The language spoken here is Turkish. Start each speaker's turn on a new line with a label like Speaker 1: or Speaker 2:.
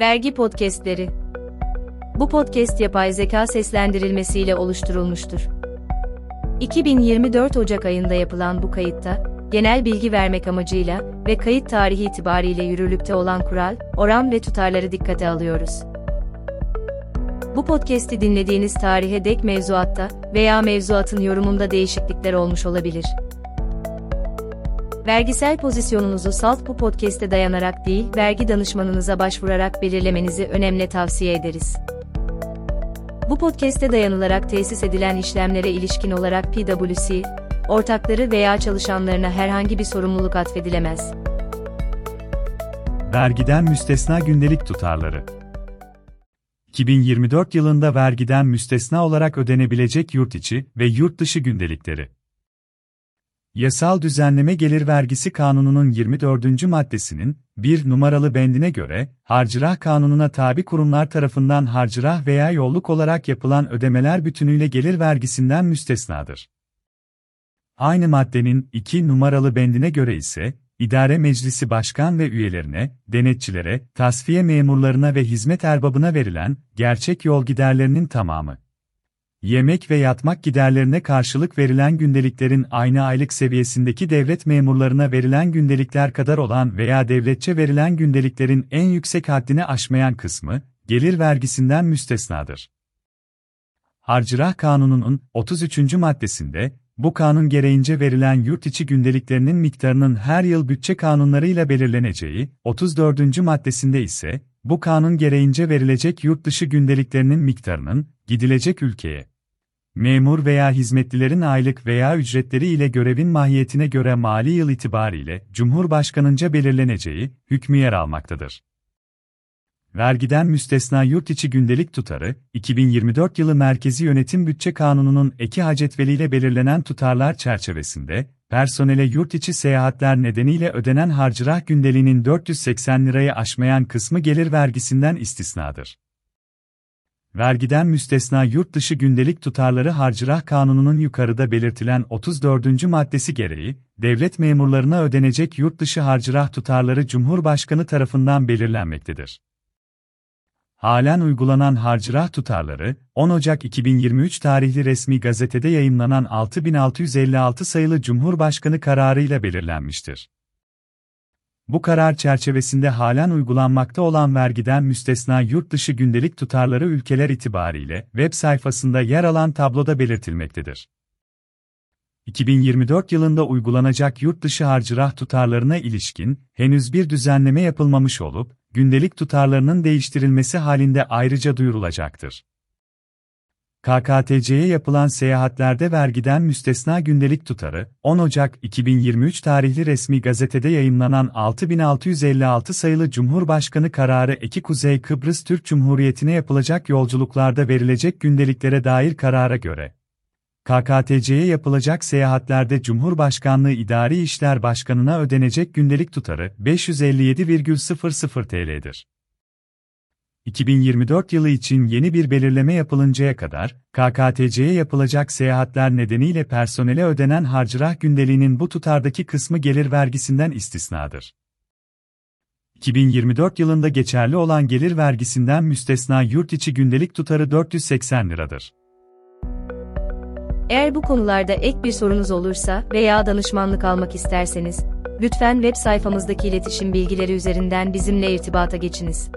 Speaker 1: Vergi Podcastleri Bu podcast yapay zeka seslendirilmesiyle oluşturulmuştur. 2024 Ocak ayında yapılan bu kayıtta, genel bilgi vermek amacıyla ve kayıt tarihi itibariyle yürürlükte olan kural, oran ve tutarları dikkate alıyoruz. Bu podcast'i dinlediğiniz tarihe dek mevzuatta veya mevzuatın yorumunda değişiklikler olmuş olabilir. Vergisel pozisyonunuzu salt bu podcast'e dayanarak değil, vergi danışmanınıza başvurarak belirlemenizi önemli tavsiye ederiz. Bu podcast'e dayanılarak tesis edilen işlemlere ilişkin olarak PwC, ortakları veya çalışanlarına herhangi bir sorumluluk atfedilemez.
Speaker 2: Vergiden müstesna gündelik tutarları 2024 yılında vergiden müstesna olarak ödenebilecek yurt içi ve yurt dışı gündelikleri Yasal Düzenleme Gelir Vergisi Kanunu'nun 24. maddesinin, bir numaralı bendine göre, harcırah kanununa tabi kurumlar tarafından harcırah veya yolluk olarak yapılan ödemeler bütünüyle gelir vergisinden müstesnadır. Aynı maddenin 2 numaralı bendine göre ise, İdare Meclisi Başkan ve üyelerine, denetçilere, tasfiye memurlarına ve hizmet erbabına verilen, gerçek yol giderlerinin tamamı, Yemek ve yatmak giderlerine karşılık verilen gündeliklerin aynı aylık seviyesindeki devlet memurlarına verilen gündelikler kadar olan veya devletçe verilen gündeliklerin en yüksek haddini aşmayan kısmı, gelir vergisinden müstesnadır. Harcırah Kanunu'nun 33. maddesinde, bu kanun gereğince verilen yurt içi gündeliklerinin miktarının her yıl bütçe kanunlarıyla belirleneceği, 34. maddesinde ise, bu kanun gereğince verilecek yurt dışı gündeliklerinin miktarının, gidilecek ülkeye, memur veya hizmetlilerin aylık veya ücretleri ile görevin mahiyetine göre mali yıl itibariyle Cumhurbaşkanınca belirleneceği hükmü yer almaktadır. Vergiden müstesna yurt içi gündelik tutarı, 2024 yılı Merkezi Yönetim Bütçe Kanunu'nun eki hacetveliyle belirlenen tutarlar çerçevesinde, personele yurt içi seyahatler nedeniyle ödenen harcırah gündeliğinin 480 lirayı aşmayan kısmı gelir vergisinden istisnadır. Vergiden müstesna yurt dışı gündelik tutarları harcırah kanununun yukarıda belirtilen 34. maddesi gereği, devlet memurlarına ödenecek yurt dışı harcırah tutarları Cumhurbaşkanı tarafından belirlenmektedir. Halen uygulanan harcırah tutarları, 10 Ocak 2023 tarihli resmi gazetede yayımlanan 6656 sayılı Cumhurbaşkanı kararıyla belirlenmiştir. Bu karar çerçevesinde halen uygulanmakta olan vergiden müstesna yurt dışı gündelik tutarları ülkeler itibariyle web sayfasında yer alan tabloda belirtilmektedir. 2024 yılında uygulanacak yurt dışı harcırah tutarlarına ilişkin henüz bir düzenleme yapılmamış olup, gündelik tutarlarının değiştirilmesi halinde ayrıca duyurulacaktır. KKTC'ye yapılan seyahatlerde vergiden müstesna gündelik tutarı, 10 Ocak 2023 tarihli resmi gazetede yayımlanan 6656 sayılı Cumhurbaşkanı kararı eki Kuzey Kıbrıs Türk Cumhuriyeti'ne yapılacak yolculuklarda verilecek gündeliklere dair karara göre, KKTC'ye yapılacak seyahatlerde Cumhurbaşkanlığı İdari İşler Başkanı'na ödenecek gündelik tutarı 557,00 TL'dir. 2024 yılı için yeni bir belirleme yapılıncaya kadar, KKTC'ye yapılacak seyahatler nedeniyle personele ödenen harcırah gündeliğinin bu tutardaki kısmı gelir vergisinden istisnadır. 2024 yılında geçerli olan gelir vergisinden müstesna yurt içi gündelik tutarı 480 liradır.
Speaker 1: Eğer bu konularda ek bir sorunuz olursa veya danışmanlık almak isterseniz, lütfen web sayfamızdaki iletişim bilgileri üzerinden bizimle irtibata geçiniz.